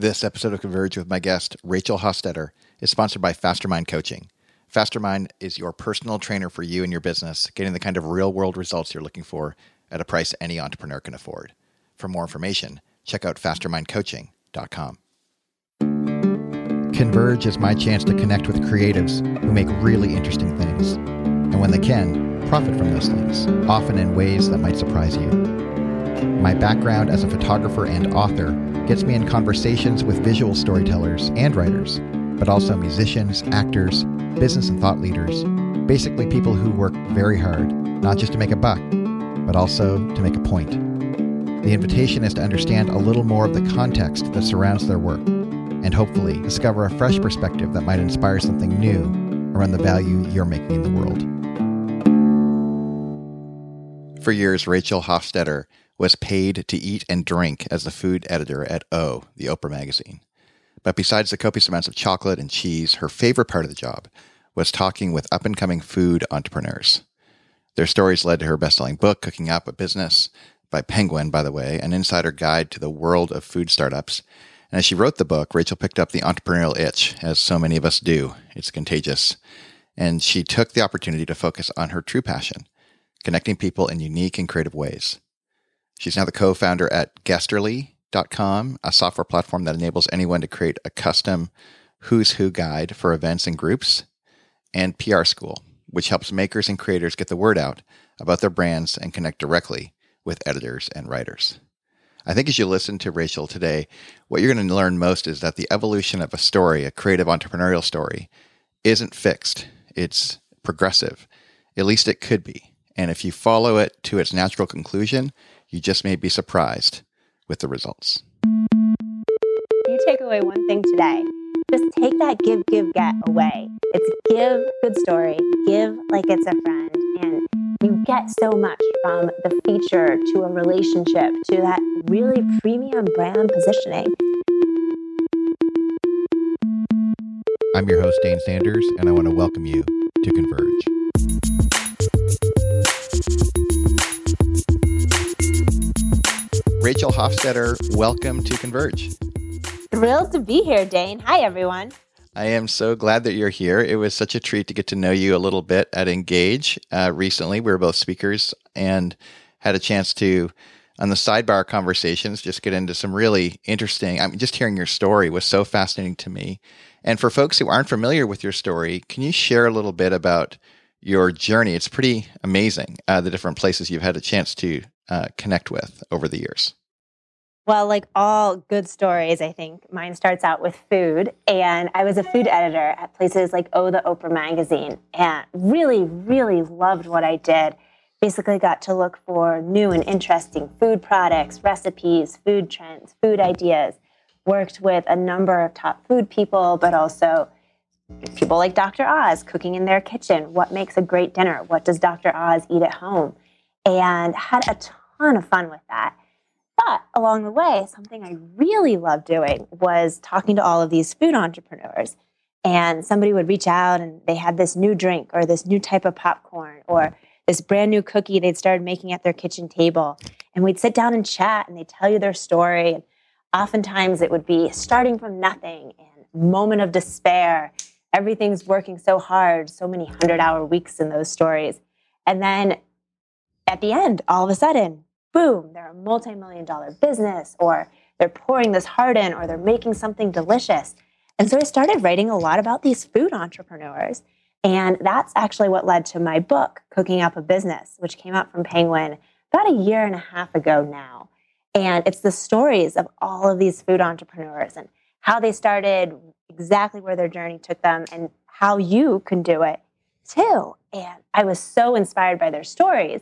This episode of Converge with my guest, Rachel Hofstetter, is sponsored by Fastermind Coaching. Fastermind is your personal trainer for you and your business, getting the kind of real world results you're looking for at a price any entrepreneur can afford. For more information, check out fastermindcoaching.com. Converge is my chance to connect with creatives who make really interesting things, and when they can, profit from those things, often in ways that might surprise you. My background as a photographer and author gets me in conversations with visual storytellers and writers, but also musicians, actors, business and thought leaders, basically people who work very hard, not just to make a buck, but also to make a point. The invitation is to understand a little more of the context that surrounds their work, and hopefully discover a fresh perspective that might inspire something new around the value you're making in the world. For years, Rachel Hofstetter was paid to eat and drink as the food editor at O, the Oprah magazine. But besides the copious amounts of chocolate and cheese, her favorite part of the job was talking with up and coming food entrepreneurs. Their stories led to her best selling book, Cooking Up a Business, by Penguin, by the way, an insider guide to the world of food startups. And as she wrote the book, Rachel picked up the entrepreneurial itch, as so many of us do. It's contagious. And she took the opportunity to focus on her true passion, connecting people in unique and creative ways. She's now the co founder at Guesterly.com, a software platform that enables anyone to create a custom who's who guide for events and groups, and PR School, which helps makers and creators get the word out about their brands and connect directly with editors and writers. I think as you listen to Rachel today, what you're going to learn most is that the evolution of a story, a creative entrepreneurial story, isn't fixed. It's progressive. At least it could be. And if you follow it to its natural conclusion, you just may be surprised with the results. You take away one thing today. Just take that give, give, get away. It's give, good story, give like it's a friend. And you get so much from the feature to a relationship to that really premium brand positioning. I'm your host, Dane Sanders, and I want to welcome you to Converge. Rachel Hofstetter, welcome to Converge. Thrilled to be here, Dane. Hi, everyone. I am so glad that you're here. It was such a treat to get to know you a little bit at Engage uh, recently. We were both speakers and had a chance to, on the sidebar conversations, just get into some really interesting. I mean, just hearing your story was so fascinating to me. And for folks who aren't familiar with your story, can you share a little bit about your journey? It's pretty amazing uh, the different places you've had a chance to uh, connect with over the years. Well, like all good stories, I think mine starts out with food. And I was a food editor at places like Oh, the Oprah magazine, and really, really loved what I did. Basically, got to look for new and interesting food products, recipes, food trends, food ideas. Worked with a number of top food people, but also people like Dr. Oz cooking in their kitchen. What makes a great dinner? What does Dr. Oz eat at home? And had a ton of fun with that. But along the way, something I really loved doing was talking to all of these food entrepreneurs. And somebody would reach out and they had this new drink or this new type of popcorn or this brand new cookie they'd started making at their kitchen table. And we'd sit down and chat and they'd tell you their story. And oftentimes it would be starting from nothing and moment of despair. Everything's working so hard, so many hundred hour weeks in those stories. And then at the end, all of a sudden, boom, they're a multi million dollar business, or they're pouring this heart in, or they're making something delicious. And so I started writing a lot about these food entrepreneurs. And that's actually what led to my book, Cooking Up a Business, which came out from Penguin about a year and a half ago now. And it's the stories of all of these food entrepreneurs and how they started, exactly where their journey took them, and how you can do it too. And I was so inspired by their stories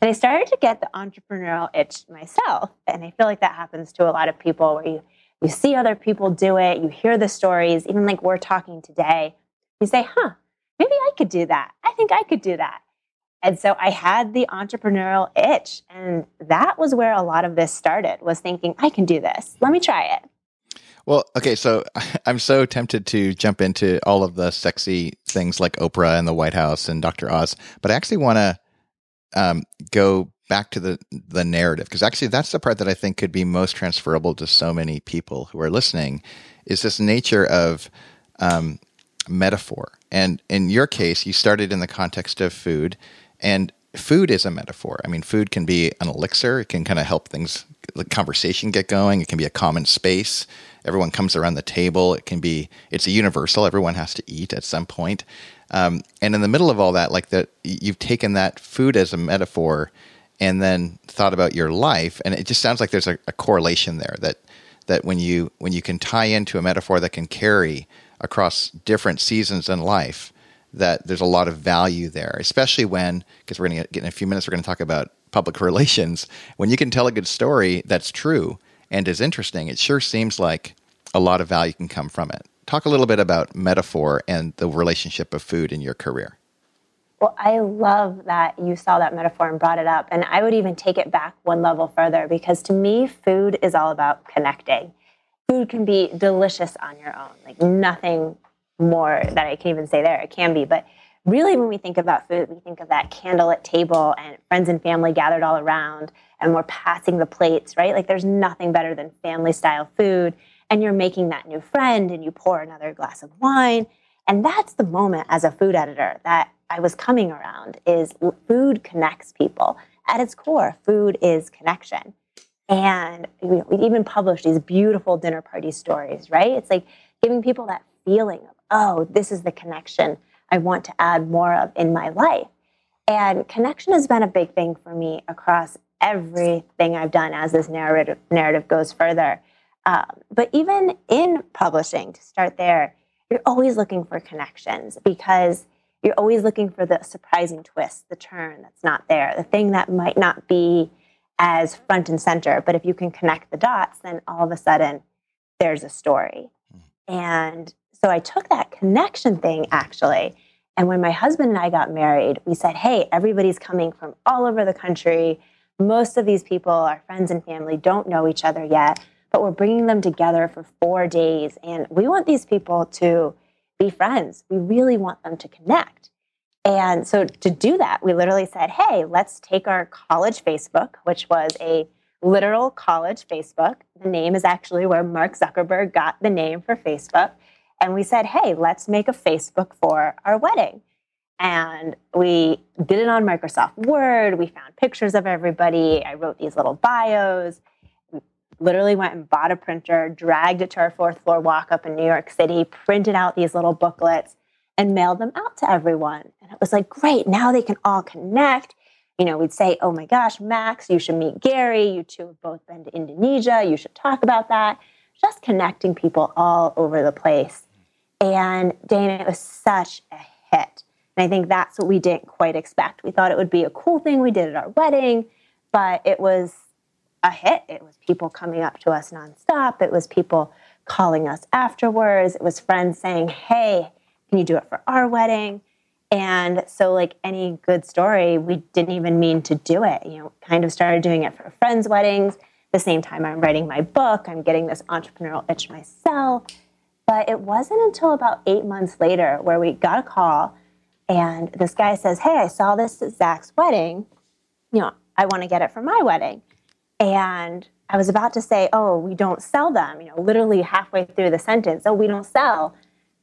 and I started to get the entrepreneurial itch myself. And I feel like that happens to a lot of people where you, you see other people do it, you hear the stories, even like we're talking today. You say, huh, maybe I could do that. I think I could do that. And so I had the entrepreneurial itch. And that was where a lot of this started, was thinking, I can do this. Let me try it. Well, okay, so I'm so tempted to jump into all of the sexy things like Oprah and the White House and Dr. Oz, but I actually want to um, go back to the the narrative because actually that's the part that I think could be most transferable to so many people who are listening is this nature of um, metaphor. And in your case, you started in the context of food, and food is a metaphor. I mean, food can be an elixir. It can kind of help things, the conversation get going. It can be a common space. Everyone comes around the table. It can be, it's a universal. Everyone has to eat at some point. Um, and in the middle of all that, like that, you've taken that food as a metaphor and then thought about your life. And it just sounds like there's a, a correlation there that, that when you, when you can tie into a metaphor that can carry across different seasons in life, that there's a lot of value there, especially when, because we're going to get in a few minutes, we're going to talk about public relations. When you can tell a good story that's true and is interesting, it sure seems like a lot of value can come from it. Talk a little bit about metaphor and the relationship of food in your career. Well, I love that you saw that metaphor and brought it up. And I would even take it back one level further because to me, food is all about connecting. Food can be delicious on your own, like nothing more that I can even say there. It can be. But really, when we think about food, we think of that candlelit table and friends and family gathered all around and we're passing the plates, right? Like there's nothing better than family style food. And you're making that new friend and you pour another glass of wine. And that's the moment as a food editor that I was coming around is food connects people. At its core, food is connection. And we even published these beautiful dinner party stories, right? It's like giving people that feeling of oh, this is the connection I want to add more of in my life. And connection has been a big thing for me across everything I've done as this narrative narrative goes further. Um, but even in publishing, to start there, you're always looking for connections because you're always looking for the surprising twist, the turn that's not there, the thing that might not be as front and center. But if you can connect the dots, then all of a sudden there's a story. Hmm. And so I took that connection thing actually. And when my husband and I got married, we said, hey, everybody's coming from all over the country. Most of these people, our friends and family, don't know each other yet, but we're bringing them together for four days. And we want these people to be friends. We really want them to connect. And so to do that, we literally said, hey, let's take our college Facebook, which was a literal college Facebook. The name is actually where Mark Zuckerberg got the name for Facebook. And we said, hey, let's make a Facebook for our wedding. And we did it on Microsoft Word. We found pictures of everybody. I wrote these little bios. Literally went and bought a printer, dragged it to our fourth floor walk up in New York City, printed out these little booklets, and mailed them out to everyone. And it was like, great, now they can all connect. You know, we'd say, oh my gosh, Max, you should meet Gary. You two have both been to Indonesia. You should talk about that. Just connecting people all over the place. And Dana, it was such a hit. And I think that's what we didn't quite expect. We thought it would be a cool thing we did at our wedding, but it was a hit. It was people coming up to us nonstop. It was people calling us afterwards. It was friends saying, hey, can you do it for our wedding? And so, like any good story, we didn't even mean to do it. You know, kind of started doing it for friends' weddings. The same time I'm writing my book, I'm getting this entrepreneurial itch myself. But it wasn't until about eight months later where we got a call and this guy says, Hey, I saw this at Zach's wedding. You know, I want to get it for my wedding. And I was about to say, Oh, we don't sell them, you know, literally halfway through the sentence. Oh, we don't sell.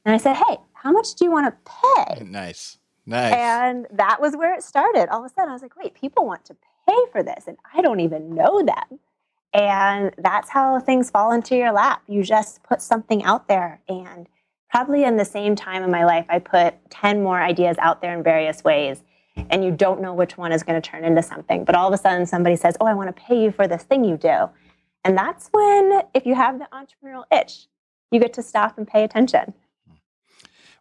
And I said, Hey, how much do you want to pay? Nice. Nice. And that was where it started. All of a sudden, I was like, Wait, people want to pay for this, and I don't even know them. And that's how things fall into your lap. You just put something out there. And probably in the same time in my life, I put 10 more ideas out there in various ways. And you don't know which one is going to turn into something. But all of a sudden, somebody says, Oh, I want to pay you for this thing you do. And that's when, if you have the entrepreneurial itch, you get to stop and pay attention.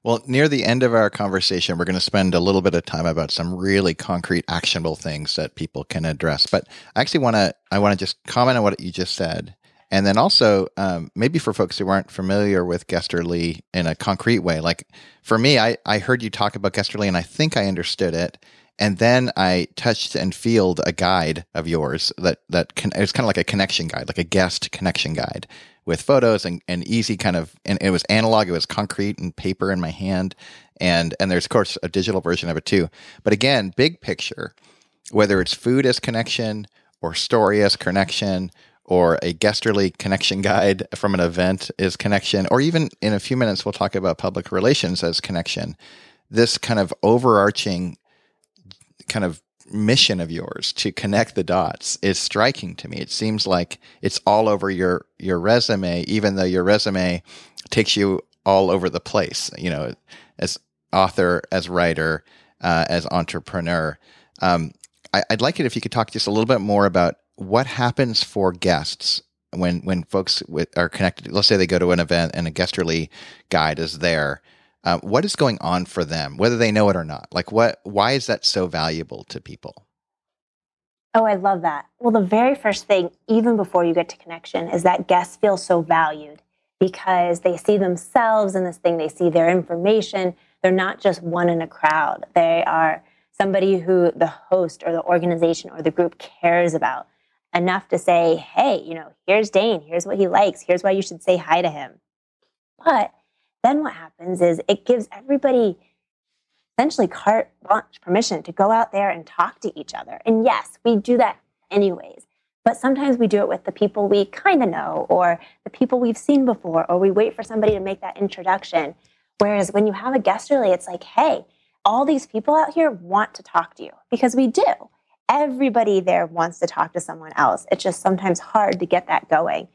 Well, near the end of our conversation, we're going to spend a little bit of time about some really concrete, actionable things that people can address. But I actually want to I want to just comment on what you just said, and then also um, maybe for folks who aren't familiar with Guesterly in a concrete way. Like for me, I I heard you talk about Guesterly and I think I understood it. And then I touched and feeled a guide of yours that that it was kind of like a connection guide, like a guest connection guide with photos and, and easy kind of and it was analog it was concrete and paper in my hand and and there's of course a digital version of it too but again big picture whether it's food as connection or story as connection or a guesterly connection guide from an event is connection, or even in a few minutes, we'll talk about public relations as connection. This kind of overarching kind of mission of yours to connect the dots is striking to me. It seems like it's all over your your resume, even though your resume takes you all over the place. You know, as author, as writer, uh, as entrepreneur. Um, I, would like it if you could talk just a little bit more about what happens for guests when when folks are connected. Let's say they go to an event and a guesterly guide is there. Uh, what is going on for them, whether they know it or not? Like, what? Why is that so valuable to people? Oh, I love that. Well, the very first thing, even before you get to connection, is that guests feel so valued because they see themselves in this thing. They see their information. They're not just one in a crowd. They are somebody who the host or the organization or the group cares about enough to say, hey, you know, here's Dane, here's what he likes, here's why you should say hi to him. But then what happens is it gives everybody essentially carte blanche permission to go out there and talk to each other. And yes, we do that anyways. But sometimes we do it with the people we kind of know or the people we've seen before, or we wait for somebody to make that introduction. Whereas when you have a guesterly, it's like, hey, all these people out here want to talk to you because we do. Everybody there wants to talk to someone else. It's just sometimes hard to get that going.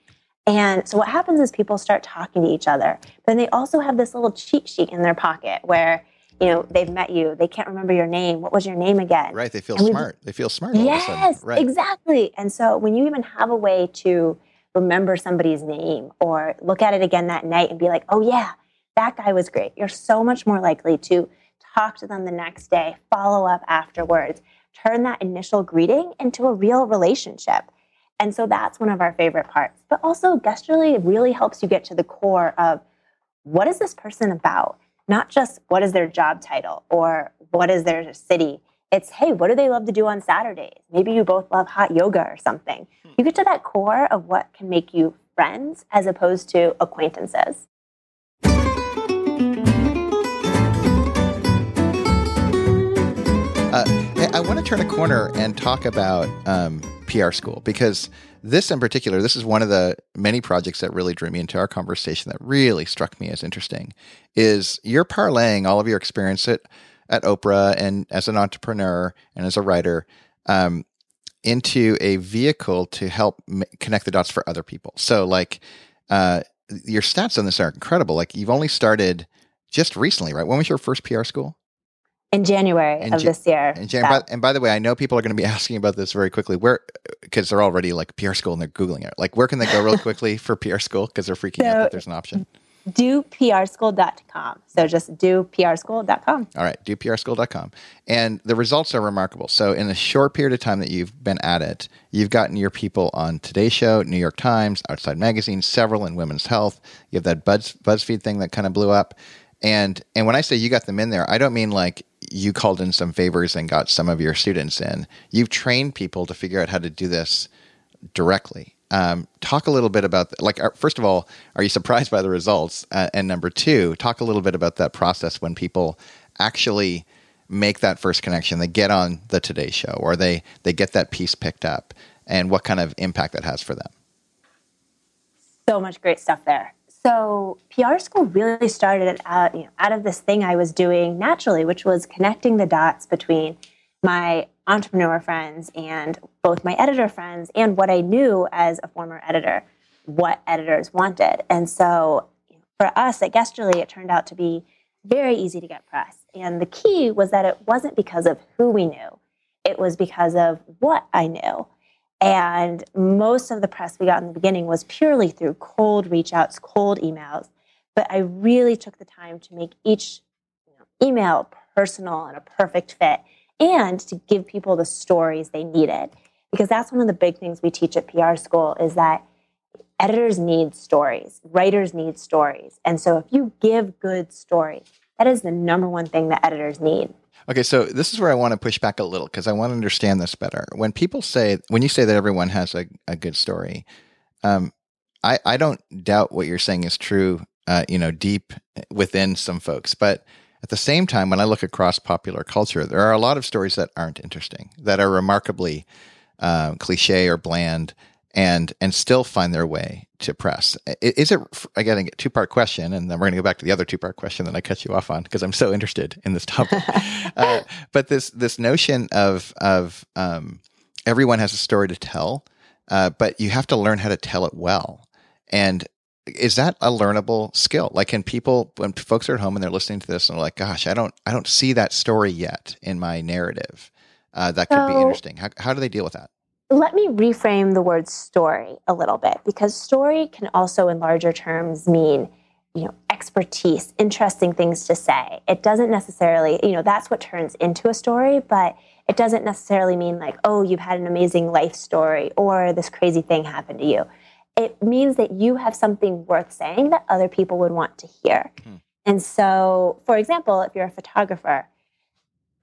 And so what happens is people start talking to each other, but then they also have this little cheat sheet in their pocket where you know they've met you, they can't remember your name. What was your name again? Right. They feel smart. They feel smart. yes, right. exactly. And so when you even have a way to remember somebody's name or look at it again that night and be like, oh yeah, that guy was great. You're so much more likely to talk to them the next day, follow up afterwards, turn that initial greeting into a real relationship. And so that's one of our favorite parts. But also, Guesterly really helps you get to the core of what is this person about? Not just what is their job title or what is their city. It's, hey, what do they love to do on Saturdays? Maybe you both love hot yoga or something. Hmm. You get to that core of what can make you friends as opposed to acquaintances. I want to turn a corner and talk about um, PR school because this in particular, this is one of the many projects that really drew me into our conversation that really struck me as interesting. Is you're parlaying all of your experience at, at Oprah and as an entrepreneur and as a writer um, into a vehicle to help m- connect the dots for other people. So, like, uh, your stats on this are incredible. Like, you've only started just recently, right? When was your first PR school? In January in of this year. In January, and by the way, I know people are going to be asking about this very quickly. Where, because they're already like PR school and they're googling it. Like, where can they go really quickly for PR school? Because they're freaking so, out that there's an option. DoPRschool.com. So just DoPRschool.com. All right, DoPRschool.com, and the results are remarkable. So in a short period of time that you've been at it, you've gotten your people on Today Show, New York Times, Outside Magazine, several in Women's Health. You have that Buzz, BuzzFeed thing that kind of blew up. And and when I say you got them in there, I don't mean like you called in some favors and got some of your students in. You've trained people to figure out how to do this directly. Um, talk a little bit about like first of all, are you surprised by the results? Uh, and number two, talk a little bit about that process when people actually make that first connection. They get on the Today Show or they they get that piece picked up, and what kind of impact that has for them. So much great stuff there. So PR school really started out, you know, out of this thing I was doing naturally, which was connecting the dots between my entrepreneur friends and both my editor friends and what I knew as a former editor, what editors wanted. And so for us at Guesterly, it turned out to be very easy to get press. And the key was that it wasn't because of who we knew, it was because of what I knew. And most of the press we got in the beginning was purely through cold reach outs, cold emails. But I really took the time to make each you know, email personal and a perfect fit and to give people the stories they needed. Because that's one of the big things we teach at PR school is that editors need stories, writers need stories. And so if you give good stories, that is the number one thing that editors need. Okay, so this is where I want to push back a little because I want to understand this better. When people say, when you say that everyone has a, a good story, um, I, I don't doubt what you're saying is true, uh, you know, deep within some folks. But At the same time, when I look across popular culture, there are a lot of stories that aren't interesting, that are remarkably uh, cliche or bland, and and still find their way to press. Is it again a two part question, and then we're going to go back to the other two part question that I cut you off on because I'm so interested in this topic. uh, but this this notion of of um, everyone has a story to tell, uh, but you have to learn how to tell it well. And is that a learnable skill? Like, can people when folks are at home and they're listening to this and they're like, "Gosh, I don't I don't see that story yet in my narrative." Uh, that could so, be interesting. How how do they deal with that? Let me reframe the word story a little bit because story can also in larger terms mean you know expertise interesting things to say. It doesn't necessarily you know that's what turns into a story but it doesn't necessarily mean like oh you've had an amazing life story or this crazy thing happened to you. It means that you have something worth saying that other people would want to hear. Hmm. and so for example if you're a photographer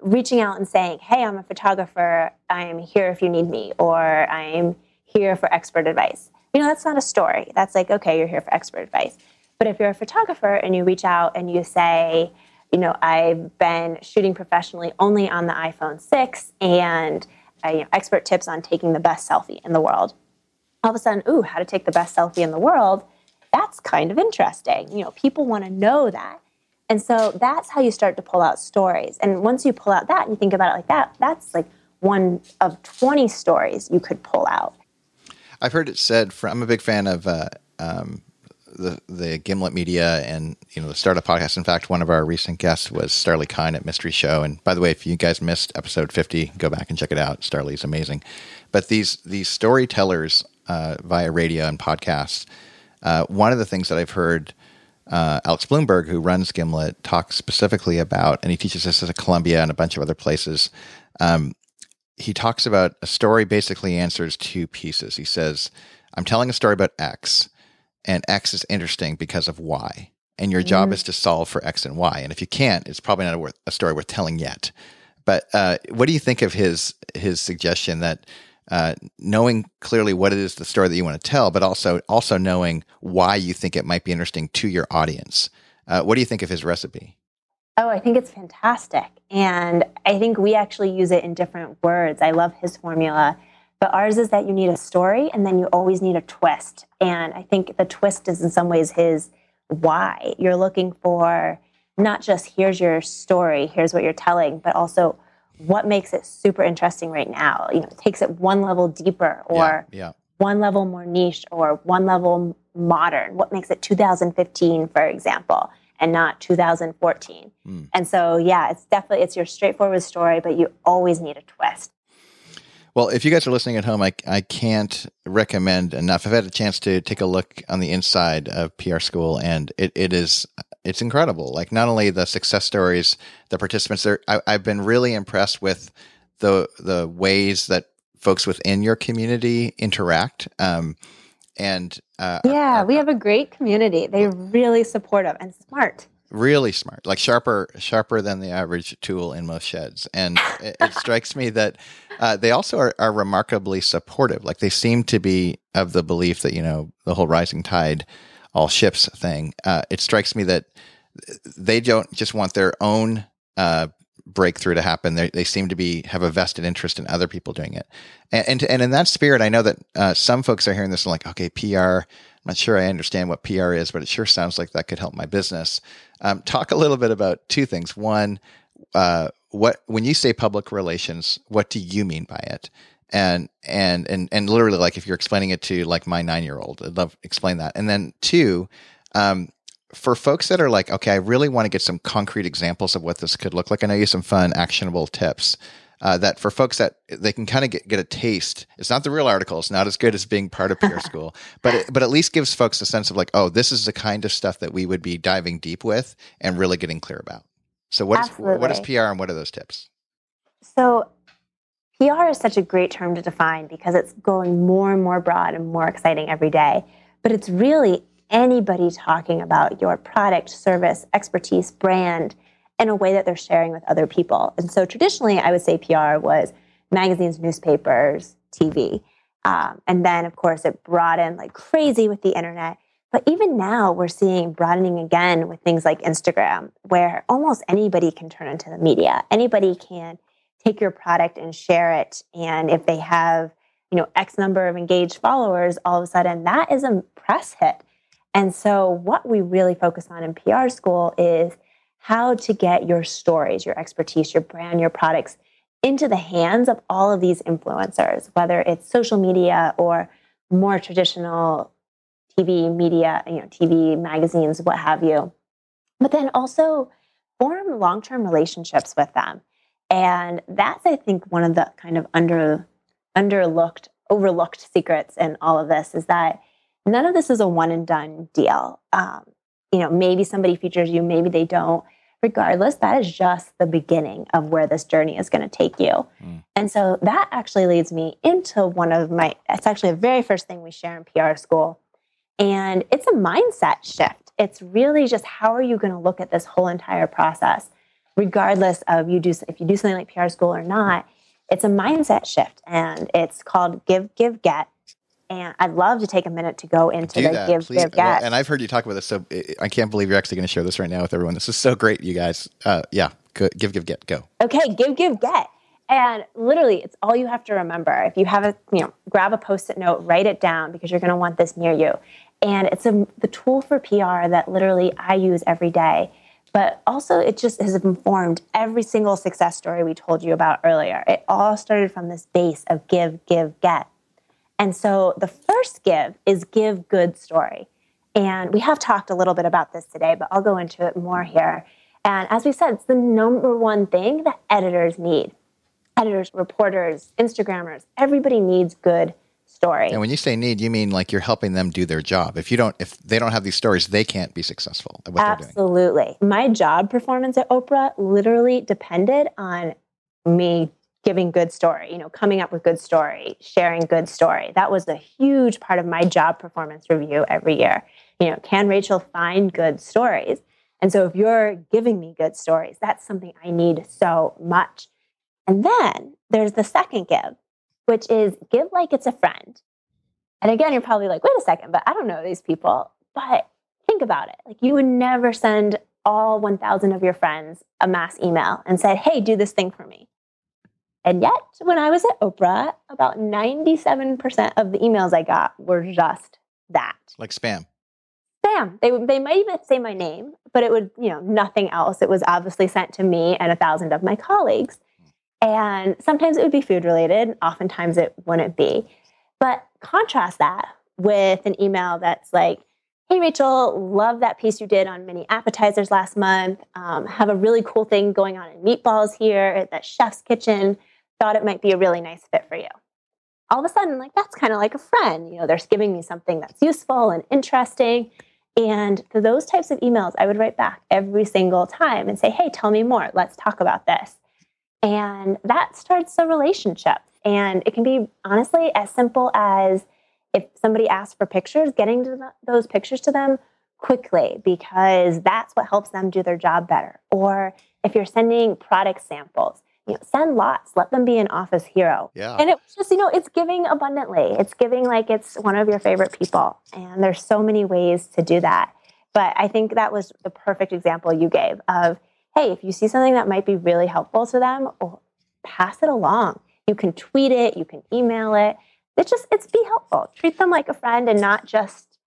reaching out and saying, Hey, I'm a photographer. I am here if you need me, or I'm here for expert advice. You know, that's not a story. That's like, okay, you're here for expert advice. But if you're a photographer and you reach out and you say, you know, I've been shooting professionally only on the iPhone 6 and uh, you know, expert tips on taking the best selfie in the world. All of a sudden, ooh, how to take the best selfie in the world. That's kind of interesting. You know, people want to know that. And so that's how you start to pull out stories. And once you pull out that and you think about it like that, that's like one of 20 stories you could pull out. I've heard it said from, I'm a big fan of uh, um, the, the Gimlet Media and, you know, the startup podcast. In fact, one of our recent guests was Starlee Kine at Mystery Show. And by the way, if you guys missed episode 50, go back and check it out. Starlee's amazing. But these, these storytellers uh, via radio and podcasts, uh, one of the things that I've heard – uh, Alex Blumberg, who runs Gimlet, talks specifically about, and he teaches this at Columbia and a bunch of other places. Um, he talks about a story basically answers two pieces. He says, I'm telling a story about X, and X is interesting because of Y. And your job mm. is to solve for X and Y. And if you can't, it's probably not a, worth, a story worth telling yet. But uh, what do you think of his his suggestion that uh, knowing clearly what it is the story that you want to tell, but also also knowing why you think it might be interesting to your audience. Uh, what do you think of his recipe? Oh, I think it's fantastic, and I think we actually use it in different words. I love his formula, but ours is that you need a story, and then you always need a twist. And I think the twist is in some ways his why. You're looking for not just here's your story, here's what you're telling, but also what makes it super interesting right now. You know, it takes it one level deeper or yeah, yeah. one level more niche or one level modern. What makes it 2015, for example, and not 2014? Mm. And so, yeah, it's definitely it's your straightforward story, but you always need a twist. Well, if you guys are listening at home, I, I can't recommend enough. I've had a chance to take a look on the inside of PR School, and it, it is it's incredible. Like not only the success stories, the participants there. I, have been really impressed with the the ways that folks within your community interact. Um, and uh, yeah, we have a great community. They're really supportive and smart. Really smart, like sharper, sharper than the average tool in most sheds. And it, it strikes me that uh, they also are, are remarkably supportive. Like they seem to be of the belief that you know the whole rising tide all ships thing, uh, it strikes me that they don't just want their own uh, breakthrough to happen. They, they seem to be have a vested interest in other people doing it, and and, and in that spirit, I know that uh, some folks are hearing this and like, okay, PR. I'm not sure I understand what PR is, but it sure sounds like that could help my business. Um, talk a little bit about two things. One, uh, what when you say public relations, what do you mean by it? And and and and literally like if you're explaining it to like my nine year old i'd love explain that. And then two um, for folks that are like okay i really want to get some concrete examples of what this could look like i know you some fun actionable tips uh, that for folks that they can kind of get, get a taste it's not the real article it's not as good as being part of PR School but it, but at least gives folks a sense of like oh this is the kind of stuff that we would be diving deep with and really getting clear about. So what is, what is pr and what are those tips? So PR is such a great term to define because it's going more and more broad and more exciting every day. But it's really anybody talking about your product, service, expertise, brand in a way that they're sharing with other people. And so traditionally, I would say PR was magazines, newspapers, TV. Um, and then, of course, it broadened like crazy with the internet. But even now, we're seeing broadening again with things like Instagram, where almost anybody can turn into the media. Anybody can take your product and share it. And if they have, you know, X number of engaged followers, all of a sudden that is a press hit. And so, what we really focus on in PR school is how to get your stories, your expertise, your brand, your products into the hands of all of these influencers, whether it's social media or more traditional TV media, you know, TV magazines, what have you. But then also form long-term relationships with them. And that's I think one of the kind of under underlooked, overlooked secrets in all of this is that none of this is a one and done deal. Um, you know, maybe somebody features you, maybe they don't. Regardless, that is just the beginning of where this journey is going to take you. Mm. And so that actually leads me into one of my, it's actually the very first thing we share in PR school, and it's a mindset shift. It's really just how are you going to look at this whole entire process, regardless of you do if you do something like PR school or not. It's a mindset shift, and it's called give, give, get. And I'd love to take a minute to go into do the that, give, please. give, get. And I've heard you talk about this, so I can't believe you're actually going to share this right now with everyone. This is so great, you guys. Uh, yeah, give, give, get, go. Okay, give, give, get. And literally, it's all you have to remember. If you have a, you know, grab a post-it note, write it down because you're going to want this near you. And it's a, the tool for PR that literally I use every day. But also, it just has informed every single success story we told you about earlier. It all started from this base of give, give, get. And so the first give is give good story. And we have talked a little bit about this today, but I'll go into it more here. And as we said, it's the number one thing that editors need. Editors, reporters, Instagrammers, everybody needs good story. And when you say need, you mean like you're helping them do their job. If you don't, if they don't have these stories, they can't be successful at what Absolutely. they're doing. Absolutely. My job performance at Oprah literally depended on me giving good story, you know, coming up with good story, sharing good story. That was a huge part of my job performance review every year. You know, can Rachel find good stories? And so if you're giving me good stories, that's something I need so much. And then there's the second give, which is give like it's a friend. And again, you're probably like, wait a second, but I don't know these people. But think about it. Like, you would never send all 1,000 of your friends a mass email and say, hey, do this thing for me. And yet, when I was at Oprah, about 97% of the emails I got were just that. Like spam. Spam. They, they might even say my name, but it would, you know, nothing else. It was obviously sent to me and a thousand of my colleagues. And sometimes it would be food related, oftentimes it wouldn't be. But contrast that with an email that's like, Hey, Rachel, love that piece you did on mini appetizers last month. Um, have a really cool thing going on in meatballs here at that chef's kitchen. Thought it might be a really nice fit for you. All of a sudden, like that's kind of like a friend. You know, they're giving me something that's useful and interesting. And those types of emails, I would write back every single time and say, Hey, tell me more. Let's talk about this. And that starts a relationship. And it can be honestly as simple as if somebody asks for pictures, getting the, those pictures to them quickly because that's what helps them do their job better. Or if you're sending product samples, you know, send lots, let them be an office hero. Yeah. And it's just, you know, it's giving abundantly. It's giving like it's one of your favorite people. And there's so many ways to do that. But I think that was the perfect example you gave of hey, if you see something that might be really helpful to them, oh, pass it along. You can tweet it, you can email it. It's just, it's be helpful. Treat them like a friend and not just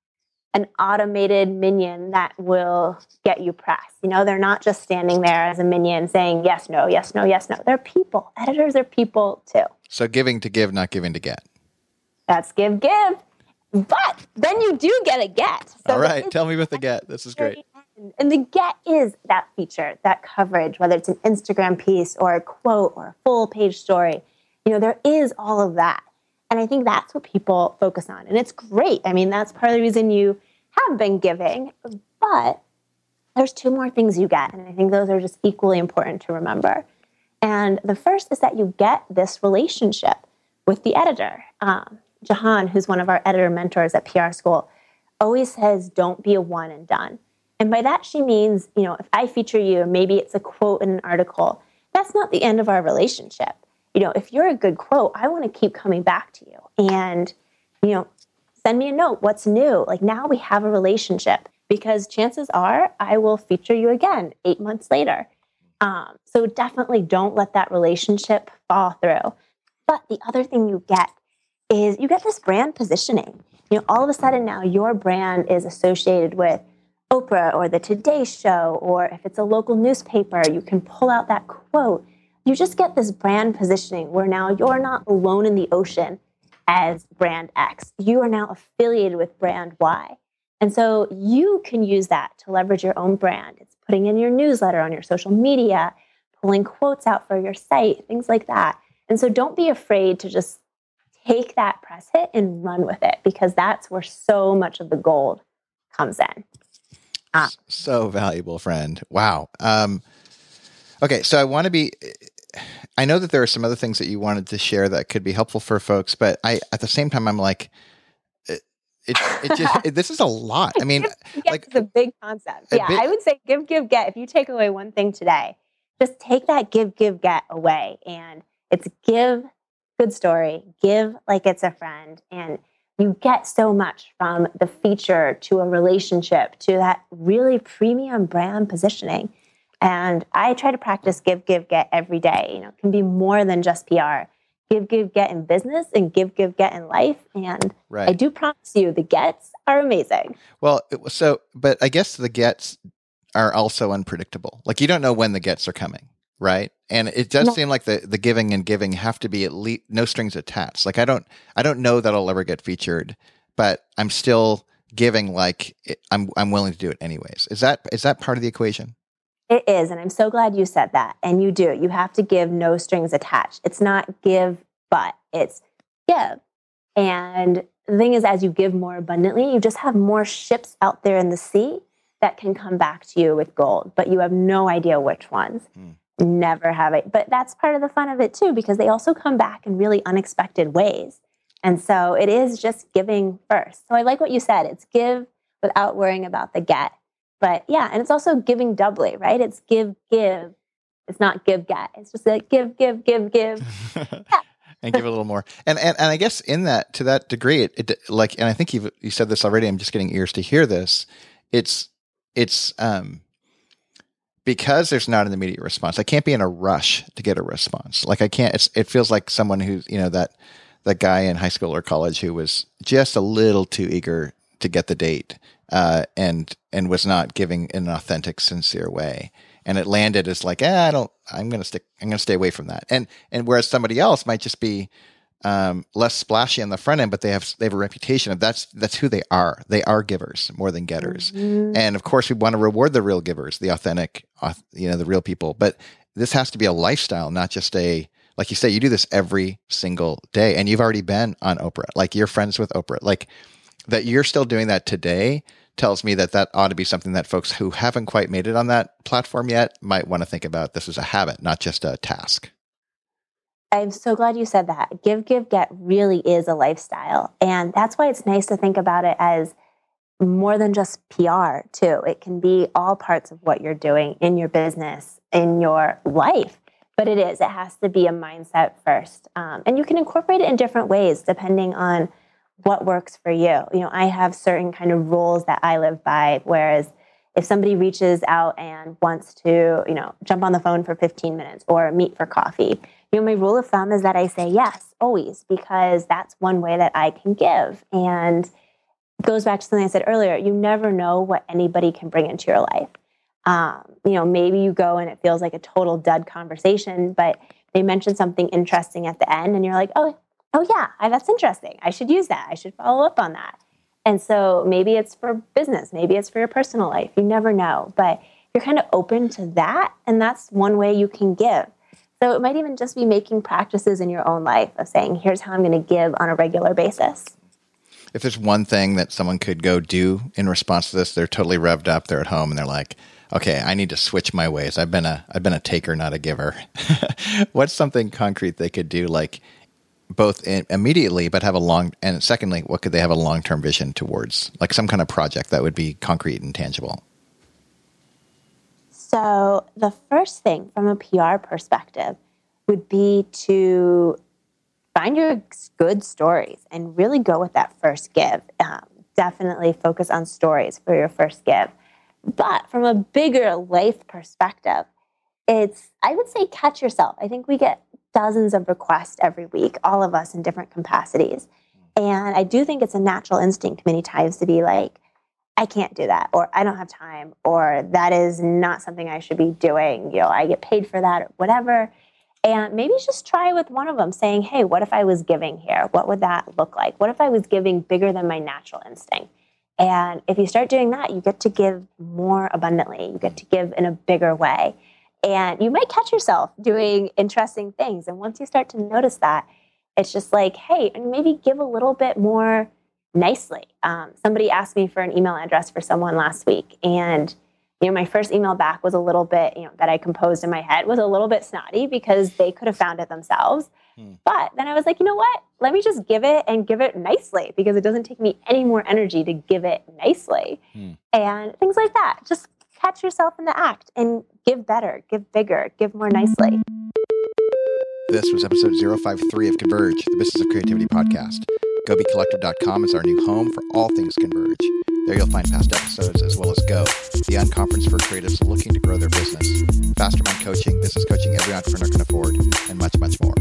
an automated minion that will get you press. You know, they're not just standing there as a minion saying yes, no, yes, no, yes, no. They're people. Editors are people too. So giving to give, not giving to get. That's give, give. But then you do get a get. So All right. Tell me about the get. This is great. And the get is that feature, that coverage, whether it's an Instagram piece or a quote or a full page story. You know, there is all of that. And I think that's what people focus on. And it's great. I mean, that's part of the reason you have been giving. But there's two more things you get. And I think those are just equally important to remember. And the first is that you get this relationship with the editor. Um, Jahan, who's one of our editor mentors at PR School, always says, don't be a one and done. And by that, she means, you know, if I feature you, maybe it's a quote in an article, that's not the end of our relationship. You know, if you're a good quote, I want to keep coming back to you. And, you know, send me a note. What's new? Like now we have a relationship because chances are I will feature you again eight months later. Um, so definitely don't let that relationship fall through. But the other thing you get is you get this brand positioning. You know, all of a sudden now your brand is associated with Oprah or the Today Show, or if it's a local newspaper, you can pull out that quote. You just get this brand positioning where now you're not alone in the ocean as brand X. You are now affiliated with brand Y. And so you can use that to leverage your own brand. It's putting in your newsletter on your social media, pulling quotes out for your site, things like that. And so don't be afraid to just take that press hit and run with it because that's where so much of the gold comes in. Ah. So valuable, friend. Wow. Um, okay, so I want to be. I know that there are some other things that you wanted to share that could be helpful for folks, but I at the same time I'm like, it it, it just it, this is a lot. I mean, like it's a big concept. Yeah, big, I would say give, give, get. If you take away one thing today, just take that give, give, get away, and it's give, good story, give like it's a friend, and you get so much from the feature to a relationship to that really premium brand positioning. And I try to practice give, give, get every day. You know, it can be more than just PR. Give, give, get in business and give, give, get in life. And right. I do promise you the gets are amazing. Well, so, but I guess the gets are also unpredictable. Like you don't know when the gets are coming right? And it does seem like the the giving and giving have to be at least no strings attached. Like I don't I don't know that I'll ever get featured, but I'm still giving like it, I'm I'm willing to do it anyways. Is that is that part of the equation? It is, and I'm so glad you said that. And you do. You have to give no strings attached. It's not give but, it's give. And the thing is as you give more abundantly, you just have more ships out there in the sea that can come back to you with gold, but you have no idea which ones. Hmm never have it. But that's part of the fun of it too, because they also come back in really unexpected ways. And so it is just giving first. So I like what you said. It's give without worrying about the get. But yeah, and it's also giving doubly, right? It's give, give. It's not give, get. It's just like give, give, give, give. and give a little more. And, and and I guess in that to that degree, it, it like, and I think you you said this already. I'm just getting ears to hear this. It's it's um because there's not an immediate response. I can't be in a rush to get a response. Like I can't. it feels like someone who's you know that that guy in high school or college who was just a little too eager to get the date uh, and and was not giving in an authentic, sincere way. And it landed as like, eh, I don't. I'm gonna stick. I'm gonna stay away from that. And and whereas somebody else might just be um, less splashy on the front end, but they have they have a reputation of that's that's who they are. They are givers more than getters, mm-hmm. and of course we want to reward the real givers, the authentic, you know, the real people. But this has to be a lifestyle, not just a like you say. You do this every single day, and you've already been on Oprah. Like you're friends with Oprah. Like that you're still doing that today tells me that that ought to be something that folks who haven't quite made it on that platform yet might want to think about. This is a habit, not just a task. I'm so glad you said that. Give, give, get really is a lifestyle. And that's why it's nice to think about it as more than just PR, too. It can be all parts of what you're doing in your business, in your life. But it is, it has to be a mindset first. Um, and you can incorporate it in different ways depending on what works for you. You know, I have certain kind of rules that I live by, whereas if somebody reaches out and wants to, you know, jump on the phone for 15 minutes or meet for coffee, you know, my rule of thumb is that I say yes always because that's one way that I can give. And goes back to something I said earlier. You never know what anybody can bring into your life. Um, you know, maybe you go and it feels like a total dud conversation, but they mention something interesting at the end, and you're like, oh, oh yeah, that's interesting. I should use that. I should follow up on that. And so maybe it's for business, maybe it's for your personal life. You never know, but you're kind of open to that, and that's one way you can give. So it might even just be making practices in your own life of saying, here's how I'm going to give on a regular basis. If there's one thing that someone could go do in response to this, they're totally revved up, they're at home and they're like, okay, I need to switch my ways. I've been a I've been a taker, not a giver. What's something concrete they could do like both immediately but have a long and secondly, what could they have a long-term vision towards? Like some kind of project that would be concrete and tangible. So, the first thing from a PR perspective would be to find your good stories and really go with that first give. Um, definitely focus on stories for your first give. But from a bigger life perspective, it's, I would say, catch yourself. I think we get dozens of requests every week, all of us in different capacities. And I do think it's a natural instinct many times to be like, I can't do that, or I don't have time, or that is not something I should be doing. You know, I get paid for that, or whatever. And maybe just try with one of them saying, hey, what if I was giving here? What would that look like? What if I was giving bigger than my natural instinct? And if you start doing that, you get to give more abundantly. You get to give in a bigger way. And you might catch yourself doing interesting things. And once you start to notice that, it's just like, hey, and maybe give a little bit more nicely. Um, somebody asked me for an email address for someone last week, and you know, my first email back was a little bit, you know, that I composed in my head was a little bit snotty because they could have found it themselves. Hmm. But then I was like, you know what? Let me just give it and give it nicely because it doesn't take me any more energy to give it nicely. Hmm. And things like that. Just catch yourself in the act and give better, give bigger, give more nicely. This was episode 053 of Converge, the Business of Creativity podcast. GoBeCollective.com is our new home for all things Converge. There you'll find past episodes as well as Go, the unconference for creatives looking to grow their business, mastermind coaching, business coaching every entrepreneur can afford, and much, much more.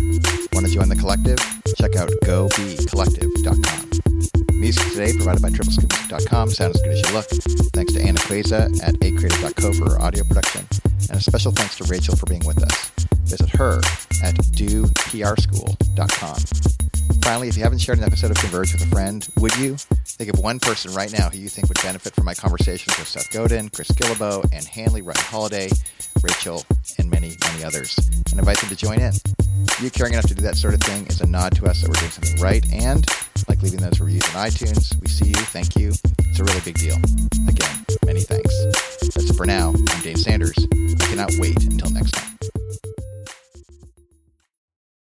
Want to join the collective? Check out GoBeCollective.com. Music today provided by triplescoop.com. Sound as good as you look. Thanks to Anna Queza at acreative.co for her audio production. And a special thanks to Rachel for being with us. Visit her at doprschool.com. Finally, if you haven't shared an episode of Converge with a friend, would you? Think of one person right now who you think would benefit from my conversations with Seth Godin, Chris Guillebeau, and Handley Ryan Holiday, Rachel, and many, many others, and invite them to join in. You caring enough to do that sort of thing is a nod to us that we're doing something right, and like leaving those reviews on iTunes, we see you, thank you. It's a really big deal. Again, many thanks. That's it for now. I'm Dave Sanders. I cannot wait until next time.